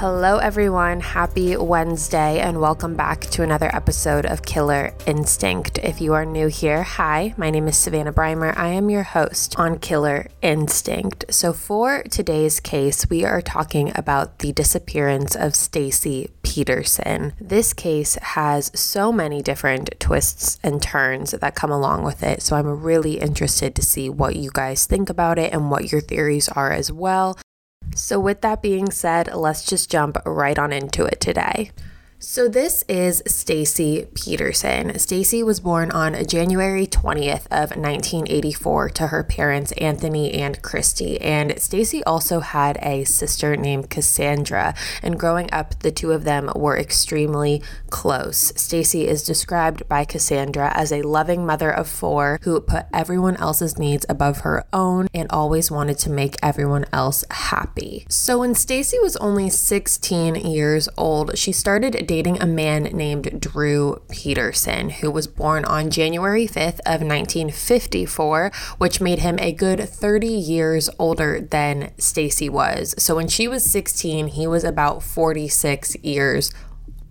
Hello, everyone. Happy Wednesday, and welcome back to another episode of Killer Instinct. If you are new here, hi, my name is Savannah Brimer. I am your host on Killer Instinct. So, for today's case, we are talking about the disappearance of Stacy Peterson. This case has so many different twists and turns that come along with it. So, I'm really interested to see what you guys think about it and what your theories are as well. So, with that being said, let's just jump right on into it today. So this is Stacy Peterson. Stacy was born on January 20th of 1984 to her parents Anthony and Christy, and Stacy also had a sister named Cassandra, and growing up the two of them were extremely close. Stacy is described by Cassandra as a loving mother of 4 who put everyone else's needs above her own and always wanted to make everyone else happy. So when Stacy was only 16 years old, she started dating a man named Drew Peterson, who was born on January 5th of 1954, which made him a good 30 years older than Stacy was. So when she was 16, he was about 46 years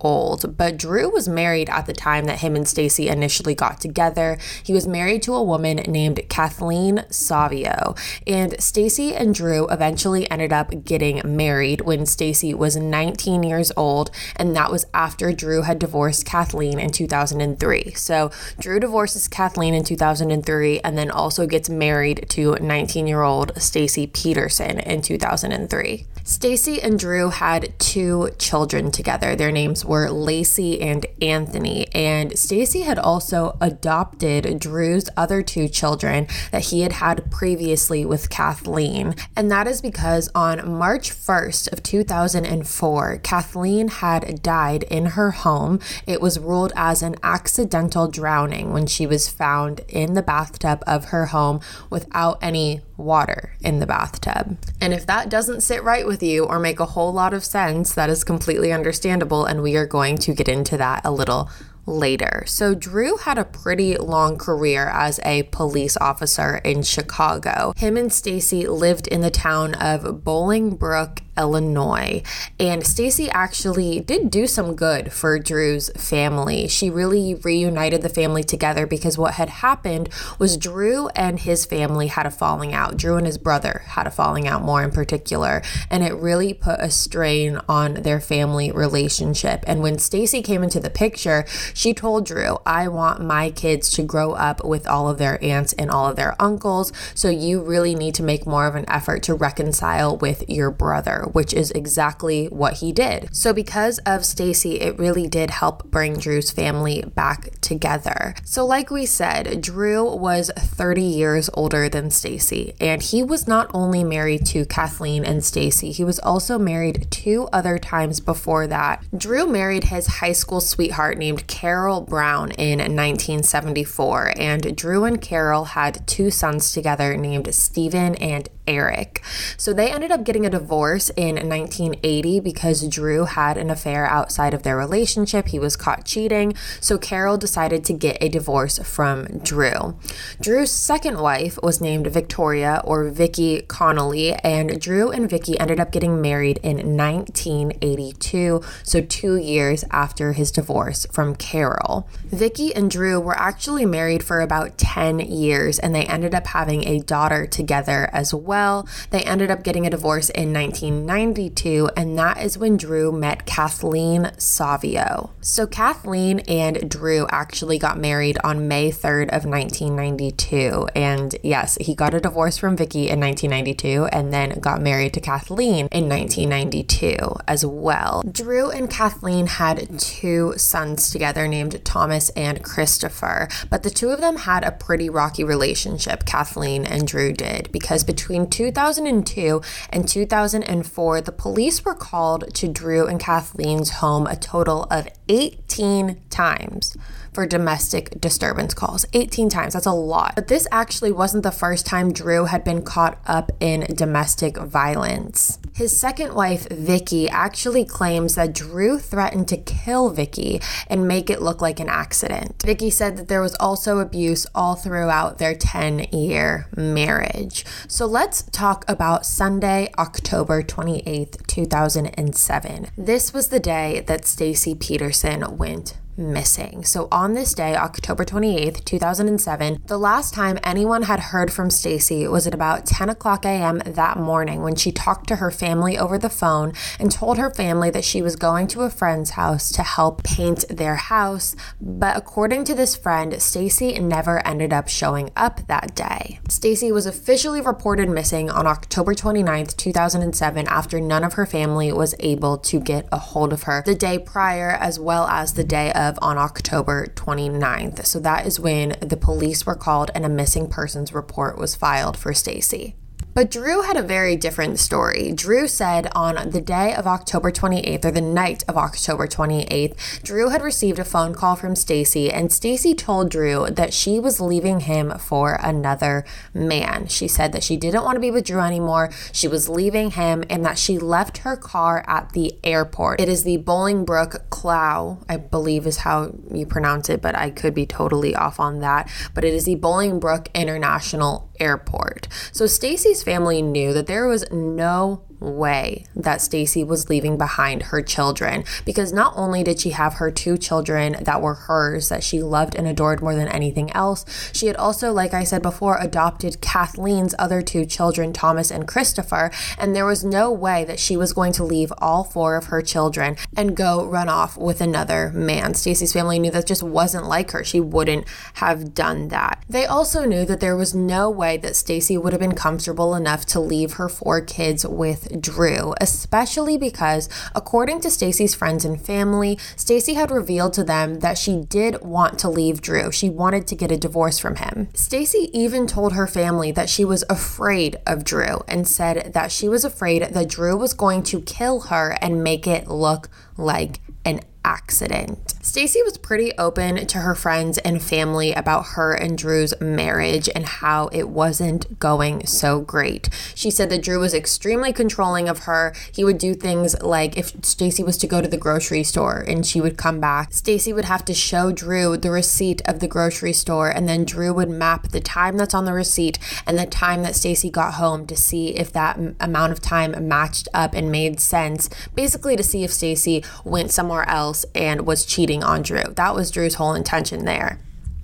old, but Drew was married at the time that him and Stacy initially got together. He was married to a woman named Kathleen Savio, and Stacy and Drew eventually ended up getting married when Stacy was 19 years old, and that was after Drew had divorced Kathleen in 2003. So, Drew divorces Kathleen in 2003 and then also gets married to 19-year-old Stacy Peterson in 2003. Stacy and Drew had two children together. Their names were Lacey and Anthony, and Stacy had also adopted Drew's other two children that he had had previously with Kathleen. And that is because on March 1st of 2004, Kathleen had died in her home. It was ruled as an accidental drowning when she was found in the bathtub of her home without any water in the bathtub. And if that doesn't sit right with you or make a whole lot of sense, that is completely understandable. And we are going to get into that a little later. So, Drew had a pretty long career as a police officer in Chicago. Him and Stacy lived in the town of Bolingbrook, Illinois. And Stacy actually did do some good for Drew's family. She really reunited the family together because what had happened was Drew and his family had a falling out. Drew and his brother had a falling out more in particular, and it really put a strain on their family relationship. And when Stacy came into the picture, she told Drew, "I want my kids to grow up with all of their aunts and all of their uncles, so you really need to make more of an effort to reconcile with your brother." Which is exactly what he did. So because of Stacy, it really did help bring Drew's family back together. So like we said, Drew was 30 years older than Stacy, and he was not only married to Kathleen and Stacy, he was also married two other times before that. Drew married his high school sweetheart named Carol Brown in 1974, and Drew and Carol had two sons together named Stephen and Eric. So they ended up getting a divorce in 1980 because Drew had an affair outside of their relationship. He was caught cheating. So Carol decided to get a divorce from Drew. Drew's second wife was named Victoria or Vicky Connolly, and Drew and Vicky ended up getting married in 1982, so 2 years after his divorce from Carol. Vicky and Drew were actually married for about 10 years and they ended up having a daughter together as well. They ended up getting a divorce in 1992, and that is when Drew met Kathleen Savio. So Kathleen and Drew actually got married on May 3rd of 1992. And yes, he got a divorce from Vicky in 1992 and then got married to Kathleen in 1992 as well. Drew and Kathleen had two sons together named Thomas and Christopher, but the two of them had a pretty rocky relationship, Kathleen and Drew did, because between 2002 and 2004, the police were called to Drew and Kathleen's home a total of 18 times for domestic disturbance calls. 18 times, that's a lot. But this actually wasn't the first time Drew had been caught up in domestic violence. His second wife, Vicky, actually claims that Drew threatened to kill Vicky and make it look like an accident. Vicky said that there was also abuse all throughout their 10 year marriage. So let's talk about Sunday, October 28th, 2007. This was the day that Stacy Peterson went missing. So on this day, October 28th, 2007, the last time anyone had heard from Stacy was at about 10 o'clock a.m. that morning when she talked to her family over the phone and told her family that she was going to a friend's house to help paint their house. But according to this friend, Stacy never ended up showing up that day. Stacy was officially reported missing on October 29th, 2007 after none of her family was able to get a hold of her the day prior as well as the day of of on October 29th. So that is when the police were called and a missing persons report was filed for Stacy. But Drew had a very different story. Drew said on the day of October 28th or the night of October 28th, Drew had received a phone call from Stacy and Stacy told Drew that she was leaving him for another man. She said that she didn't want to be with Drew anymore. She was leaving him and that she left her car at the airport. It is the Bolingbrook Clow, I believe is how you pronounce it, but I could be totally off on that. But it is the Bolingbrook International Airport. So Stacy's family knew that there was no way that Stacy was leaving behind her children because not only did she have her two children that were hers that she loved and adored more than anything else, she had also, like I said before, adopted Kathleen's other two children, Thomas and Christopher, and there was no way that she was going to leave all four of her children and go run off with another man. Stacy's family knew that just wasn't like her. She wouldn't have done that. They also knew that there was no way that Stacy would have been comfortable enough to leave her four kids with Drew, especially because, according to Stacy's friends and family, Stacy had revealed to them that she did want to leave Drew. She wanted to get a divorce from him. Stacy even told her family that she was afraid of Drew and said that she was afraid that Drew was going to kill her and make it look like an accident. Stacy was pretty open to her friends and family about her and Drew's marriage and how it wasn't going so great. She said that Drew was extremely controlling of her. He would do things like if Stacy was to go to the grocery store and she would come back, Stacy would have to show Drew the receipt of the grocery store and then Drew would map the time that's on the receipt and the time that Stacy got home to see if that amount of time matched up and made sense, basically to see if Stacy went somewhere else and was cheating on Drew. That was Drew's whole intention there.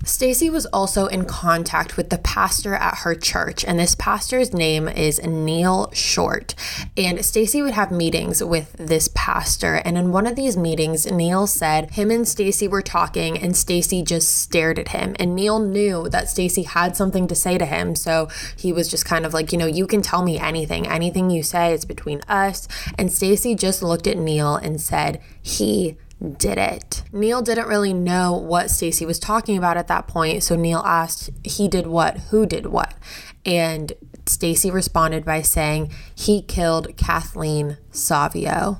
Stacy was also in contact with the pastor at her church, and this pastor's name is Neil Schori. And Stacy would have meetings with this pastor, and in one of these meetings, Neil said him and Stacy were talking, and Stacy just stared at him. And Neil knew that Stacy had something to say to him, so he was just kind of like, you know, you can tell me anything, anything you say, is between us. And Stacy just looked at Neil and said, he did it. Neil didn't really know what Stacy was talking about at that point, so Neil asked, "He did what? Who did what?" And Stacy responded by saying, "He killed Kathleen Savio."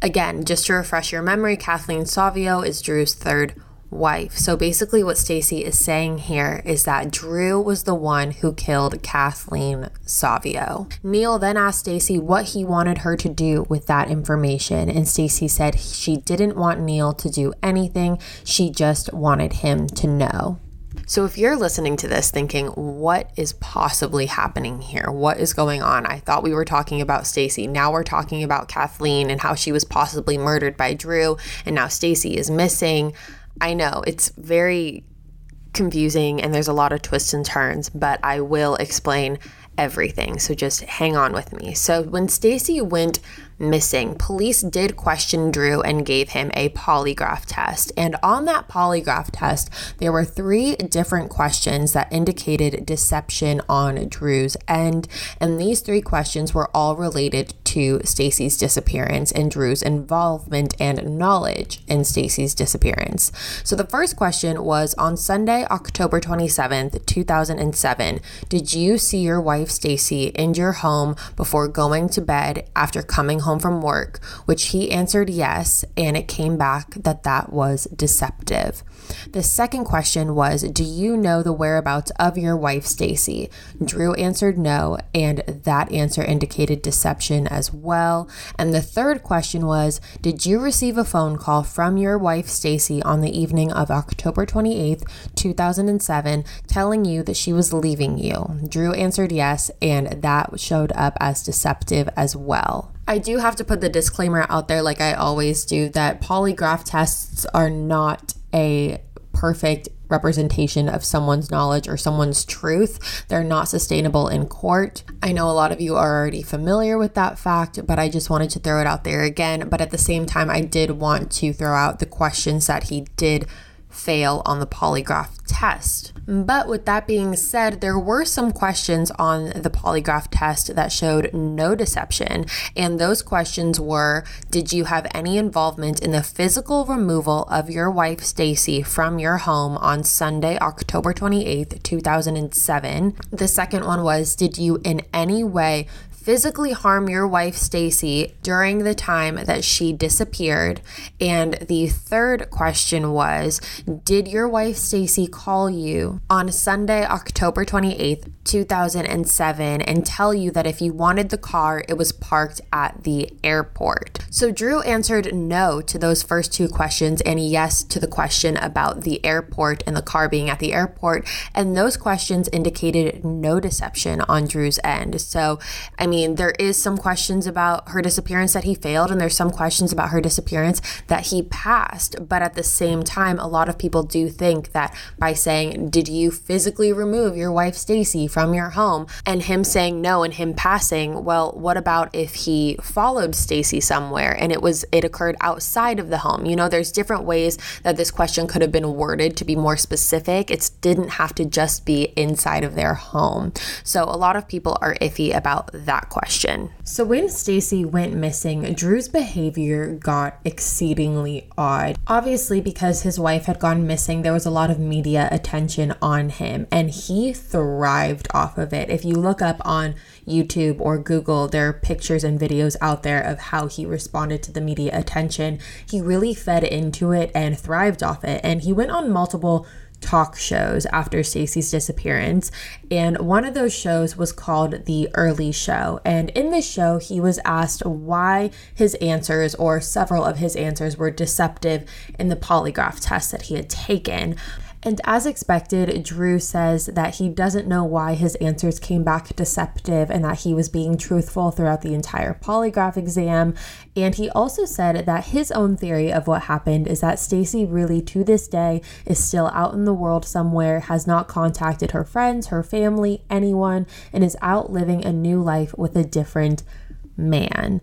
Again, just to refresh your memory, Kathleen Savio is Drew's third wife. So basically, what Stacy is saying here is that Drew was the one who killed Kathleen Savio. Neil then asked Stacy what he wanted her to do with that information, and Stacy said she didn't want Neil to do anything, she just wanted him to know. So, if you're listening to this thinking, what is possibly happening here? What is going on? I thought we were talking about Stacy. Now we're talking about Kathleen and how she was possibly murdered by Drew, and now Stacy is missing. I know it's very confusing and there's a lot of twists and turns, but I will explain everything. So just hang on with me. So when Stacy went missing. Police did question Drew and gave him a polygraph test. And on that polygraph test, there were three different questions that indicated deception on Drew's end. And these three questions were all related to Stacy's disappearance and Drew's involvement and knowledge in Stacy's disappearance. So the first question was on Sunday, October 27th, 2007, did you see your wife Stacy in your home before going to bed after coming home home from work, which he answered yes, and it came back that that was deceptive. The second question was, Do you know the whereabouts of your wife, Stacy? Drew answered no, and that answer indicated deception as well. And the third question was, Did you receive a phone call from your wife, Stacy, on the evening of October 28th, 2007, telling you that she was leaving you? Drew answered yes, and that showed up as deceptive as well. I do have to put the disclaimer out there, like I always do, that polygraph tests are not a perfect representation of someone's knowledge or someone's truth. They're not sustainable in court. I know a lot of you are already familiar with that fact, but I just wanted to throw it out there again. But at the same time, I did want to throw out the questions that he did fail on the polygraph test. But with that being said, there were some questions on the polygraph test that showed no deception. And those questions were Did you have any involvement in the physical removal of your wife, Stacy, from your home on Sunday, October 28th, 2007? The second one was Did you in any way physically harm your wife, Stacy, during the time that she disappeared? And the third question was Did your wife, Stacy, call you on Sunday, October 28th, 2007, and tell you that if you wanted the car, it was parked at the airport? So Drew answered no to those first two questions and yes to the question about the airport and the car being at the airport. And those questions indicated no deception on Drew's end. So, I mean, there is some questions about her disappearance that he failed, and there's some questions about her disappearance that he passed. But at the same time, a lot of people do think that by saying, Did you physically remove your wife Stacy from your home? and him saying no and him passing, well, what about if he followed Stacy somewhere and it was it occurred outside of the home? You know, there's different ways that this question could have been worded to be more specific. It didn't have to just be inside of their home. So a lot of people are iffy about that question. So when Stacy went missing, Drew's behavior got exceedingly odd. Obviously, because his wife had gone missing, there was a lot of media attention on him, and he thrived off of it. If you look up on YouTube or Google, there are pictures and videos out there of how he responded to the media attention. He really fed into it and thrived off it, and he went on multiple talk shows after Stacy's disappearance. And one of those shows was called The Early Show. And in this show, he was asked why his answers, or several of his answers, were deceptive in the polygraph test that he had taken. And as expected, Drew says that he doesn't know why his answers came back deceptive and that he was being truthful throughout the entire polygraph exam. And he also said that his own theory of what happened is that Stacy really to this day is still out in the world somewhere, has not contacted her friends, her family, anyone, and is out living a new life with a different man.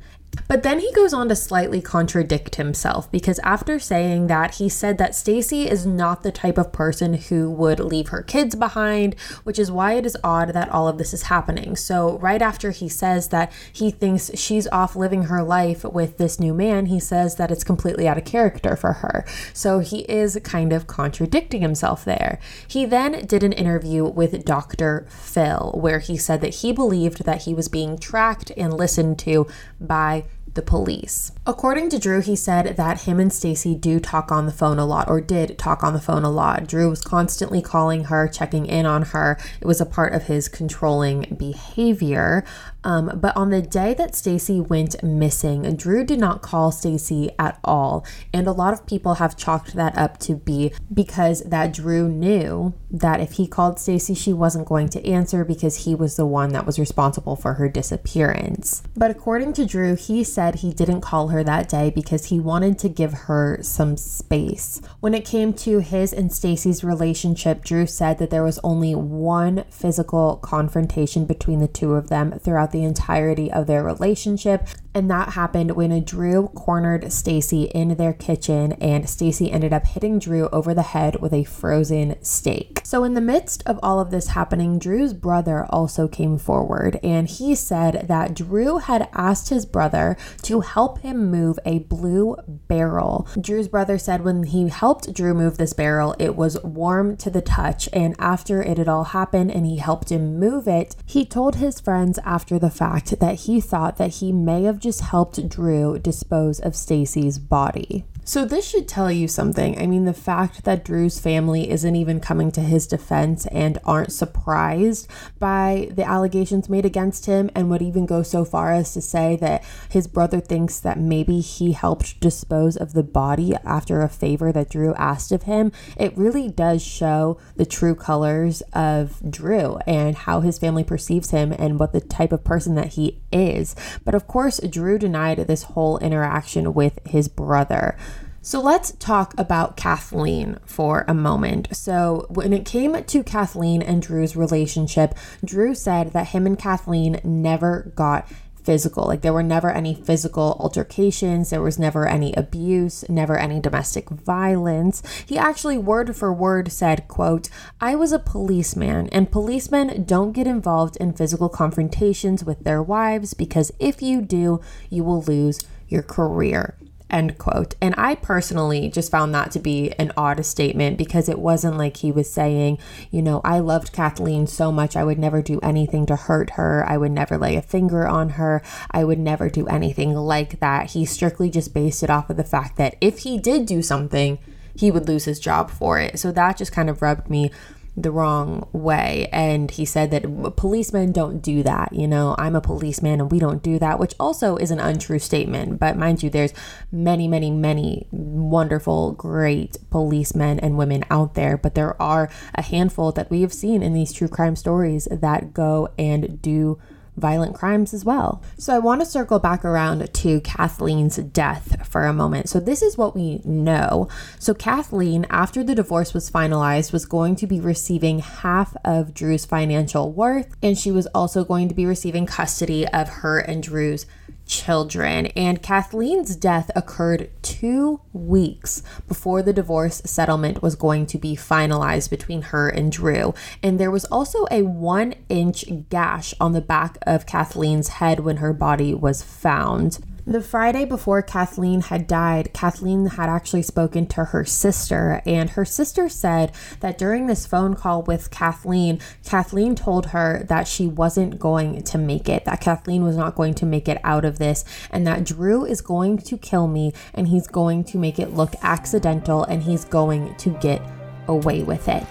But then he goes on to slightly contradict himself because after saying that, he said that Stacy is not the type of person who would leave her kids behind, which is why it is odd that all of this is happening. So, right after he says that he thinks she's off living her life with this new man, he says that it's completely out of character for her. So, he is kind of contradicting himself there. He then did an interview with Dr. Phil where he said that he believed that he was being tracked and listened to by the police. According to Drew, he said that him and Stacy do talk on the phone a lot or did talk on the phone a lot. Drew was constantly calling her, checking in on her. It was a part of his controlling behavior. Um, but on the day that Stacy went missing, Drew did not call Stacy at all. And a lot of people have chalked that up to be because that Drew knew that if he called Stacy, she wasn't going to answer because he was the one that was responsible for her disappearance. But according to Drew, he said he didn't call her that day because he wanted to give her some space. When it came to his and Stacy's relationship, Drew said that there was only one physical confrontation between the two of them throughout throughout the entirety of their relationship. And that happened when Drew cornered Stacy in their kitchen and Stacy ended up hitting Drew over the head with a frozen steak. So in the midst of all of this happening, Drew's brother also came forward and he said that Drew had asked his brother to help him move a blue barrel. Drew's brother said when he helped Drew move this barrel, it was warm to the touch and after it had all happened and he helped him move it, he told his friends after the fact that he thought that he may have just helped Drew dispose of Stacy's body. So, this should tell you something. I mean, the fact that Drew's family isn't even coming to his defense and aren't surprised by the allegations made against him, and would even go so far as to say that his brother thinks that maybe he helped dispose of the body after a favor that Drew asked of him, it really does show the true colors of Drew and how his family perceives him and what the type of person that he is. But of course, Drew denied this whole interaction with his brother. So let's talk about Kathleen for a moment. So, when it came to Kathleen and Drew's relationship, Drew said that him and Kathleen never got physical. Like there were never any physical altercations, there was never any abuse, never any domestic violence. He actually word for word said, quote, "I was a policeman and policemen don't get involved in physical confrontations with their wives because if you do, you will lose your career." End quote. And I personally just found that to be an odd statement because it wasn't like he was saying, you know, I loved Kathleen so much, I would never do anything to hurt her. I would never lay a finger on her. I would never do anything like that. He strictly just based it off of the fact that if he did do something, he would lose his job for it. So that just kind of rubbed me the wrong way. And he said that policemen don't do that. You know, I'm a policeman and we don't do that, which also is an untrue statement. But mind you, there's many, many, many wonderful, great policemen and women out there. But there are a handful that we have seen in these true crime stories that go and do violent crimes as well. So I want to circle back around to Kathleen's death for a moment. So this is what we know. So Kathleen, after the divorce was finalized, was going to be receiving half of Drew's financial worth, and she was also going to be receiving custody of her and Drew's children. And Kathleen's death occurred two weeks before the divorce settlement was going to be finalized between her and Drew. And there was also a one inch gash on the back of Kathleen's head when her body was found. The Friday before Kathleen had died, Kathleen had actually spoken to her sister, and her sister said that during this phone call with Kathleen, Kathleen told her that she wasn't going to make it, that Kathleen was not going to make it out of this, and that Drew is going to kill me and he's going to make it look accidental and he's going to get away with it.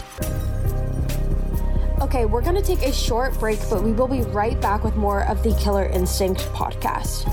Okay, we're going to take a short break, but we will be right back with more of the Killer Instinct podcast.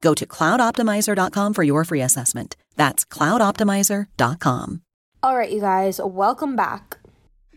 Go to cloudoptimizer.com for your free assessment. That's cloudoptimizer.com. All right, you guys, welcome back.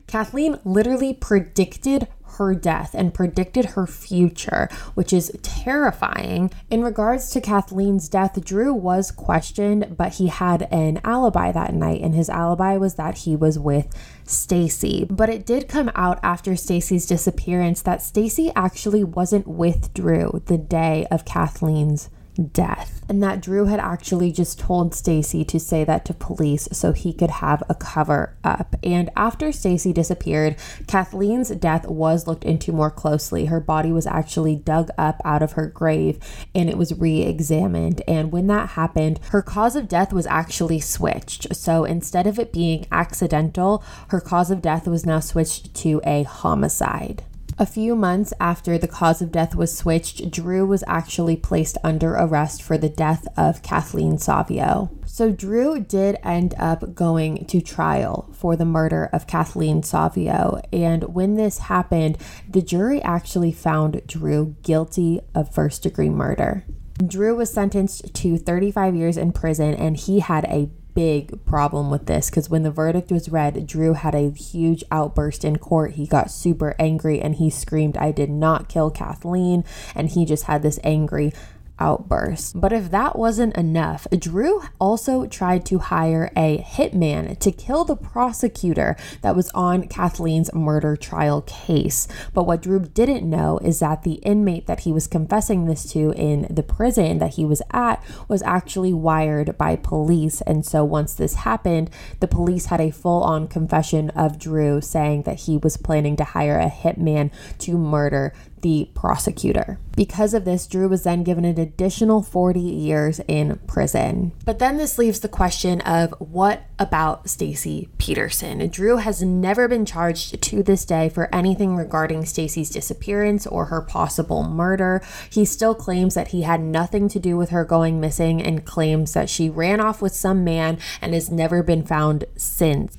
Kathleen literally predicted her death and predicted her future, which is terrifying. In regards to Kathleen's death, Drew was questioned, but he had an alibi that night, and his alibi was that he was with Stacy. But it did come out after Stacy's disappearance that Stacy actually wasn't with Drew the day of Kathleen's death and that Drew had actually just told Stacy to say that to police so he could have a cover up. And after Stacy disappeared, Kathleen's death was looked into more closely. Her body was actually dug up out of her grave and it was re-examined. And when that happened, her cause of death was actually switched. So instead of it being accidental, her cause of death was now switched to a homicide. A few months after the cause of death was switched, Drew was actually placed under arrest for the death of Kathleen Savio. So, Drew did end up going to trial for the murder of Kathleen Savio. And when this happened, the jury actually found Drew guilty of first degree murder. Drew was sentenced to 35 years in prison and he had a big problem with this because when the verdict was read, Drew had a huge outburst in court. He got super angry and he screamed, I did not kill Kathleen. And he just had this angry outburst. But if that wasn't enough, Drew also tried to hire a hitman to kill the prosecutor that was on Kathleen's murder trial case. But what Drew didn't know is that the inmate that he was confessing this to in the prison that he was at was actually wired by police. And so once this happened, the police had a full on confession of Drew saying that he was planning to hire a hitman to murder the prosecutor. Because of this, Drew was then given an additional 40 years in prison. But then this leaves the question of what about Stacy Peterson? Drew has never been charged to this day for anything regarding Stacy's disappearance or her possible murder. He still claims that he had nothing to do with her going missing and claims that she ran off with some man and has never been found since.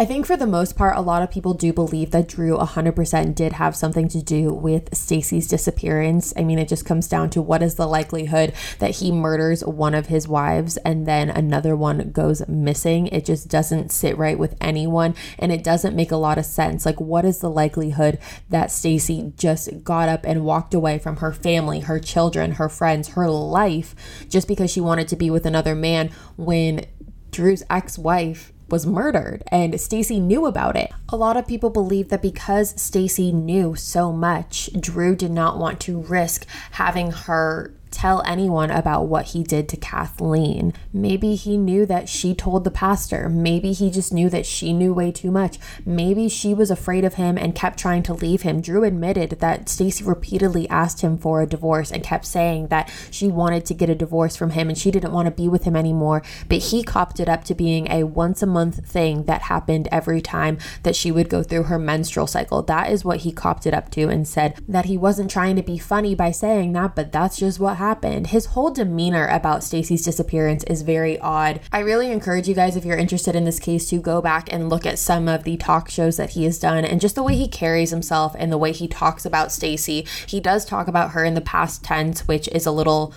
I think for the most part, a lot of people do believe that Drew 100% did have something to do with Stacy's disappearance. I mean, it just comes down to what is the likelihood that he murders one of his wives and then another one goes missing. It just doesn't sit right with anyone and it doesn't make a lot of sense. Like, what is the likelihood that Stacy just got up and walked away from her family, her children, her friends, her life just because she wanted to be with another man when Drew's ex wife was murdered and Stacy knew about it. A lot of people believe that because Stacy knew so much, Drew did not want to risk having her tell anyone about what he did to Kathleen. Maybe he knew that she told the pastor. Maybe he just knew that she knew way too much. Maybe she was afraid of him and kept trying to leave him. Drew admitted that Stacy repeatedly asked him for a divorce and kept saying that she wanted to get a divorce from him and she didn't want to be with him anymore. But he copped it up to being a once a month thing that happened every time that she would go through her menstrual cycle. That is what he copped it up to and said that he wasn't trying to be funny by saying that, but that's just what happened. His whole demeanor about Stacy's disappearance is very odd. I really encourage you guys, if you're interested in this case, to go back and look at some of the talk shows that he has done and just the way he carries himself and the way he talks about Stacy. He does talk about her in the past tense, which is a little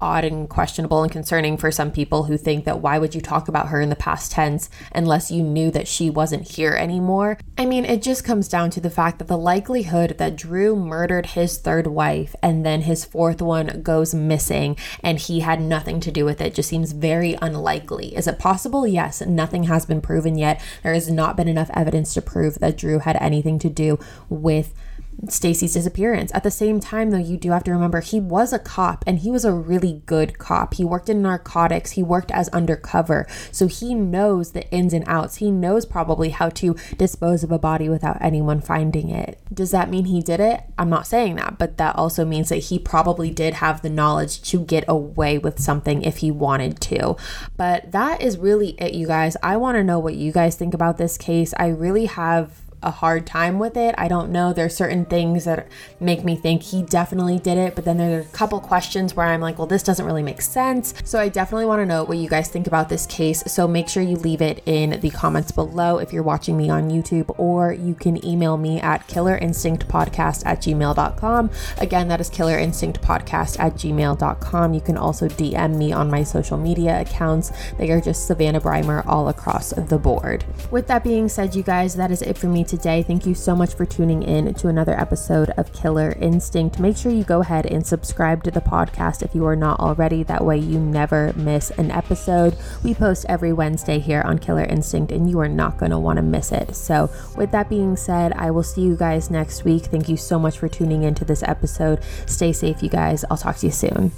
odd and questionable and concerning for some people who think that why would you talk about her in the past tense unless you knew that she wasn't here anymore? I mean, it just comes down to the fact that the likelihood that Drew murdered his third wife and then his fourth one goes missing and he had nothing to do with it just seems very unlikely. Is it possible? Yes, nothing has been proven yet. There has not been enough evidence to prove that Drew had anything to do with Stacy's disappearance. At the same time, though, you do have to remember he was a cop and he was a really good cop. He worked in narcotics, he worked as undercover. So he knows the ins and outs. He knows probably how to dispose of a body without anyone finding it. Does that mean he did it? I'm not saying that, but that also means that he probably did have the knowledge to get away with something if he wanted to. But that is really it, you guys. I want to know what you guys think about this case. I really have a hard time with it. I don't know. There's certain things that make me think he definitely did it, but then there are a couple questions where I'm like, well, this doesn't really make sense. So I definitely want to know what you guys think about this case. So make sure you leave it in the comments below if you're watching me on YouTube, or you can email me at killerinstinctpodcast at gmail.com. Again, that is killerinstinctpodcast at gmail.com. You can also DM me on my social media accounts. They are just Savannah Brimer all across the board. With that being said, you guys, that is it for me today. Thank you so much for tuning in to another episode of Killer Instinct. Make sure you go ahead and subscribe to the podcast if you are not already. That way, you never miss an episode. We post every Wednesday here on Killer Instinct, and you are not going to want to miss it. So, with that being said, I will see you guys next week. Thank you so much for tuning into this episode. Stay safe, you guys. I'll talk to you soon.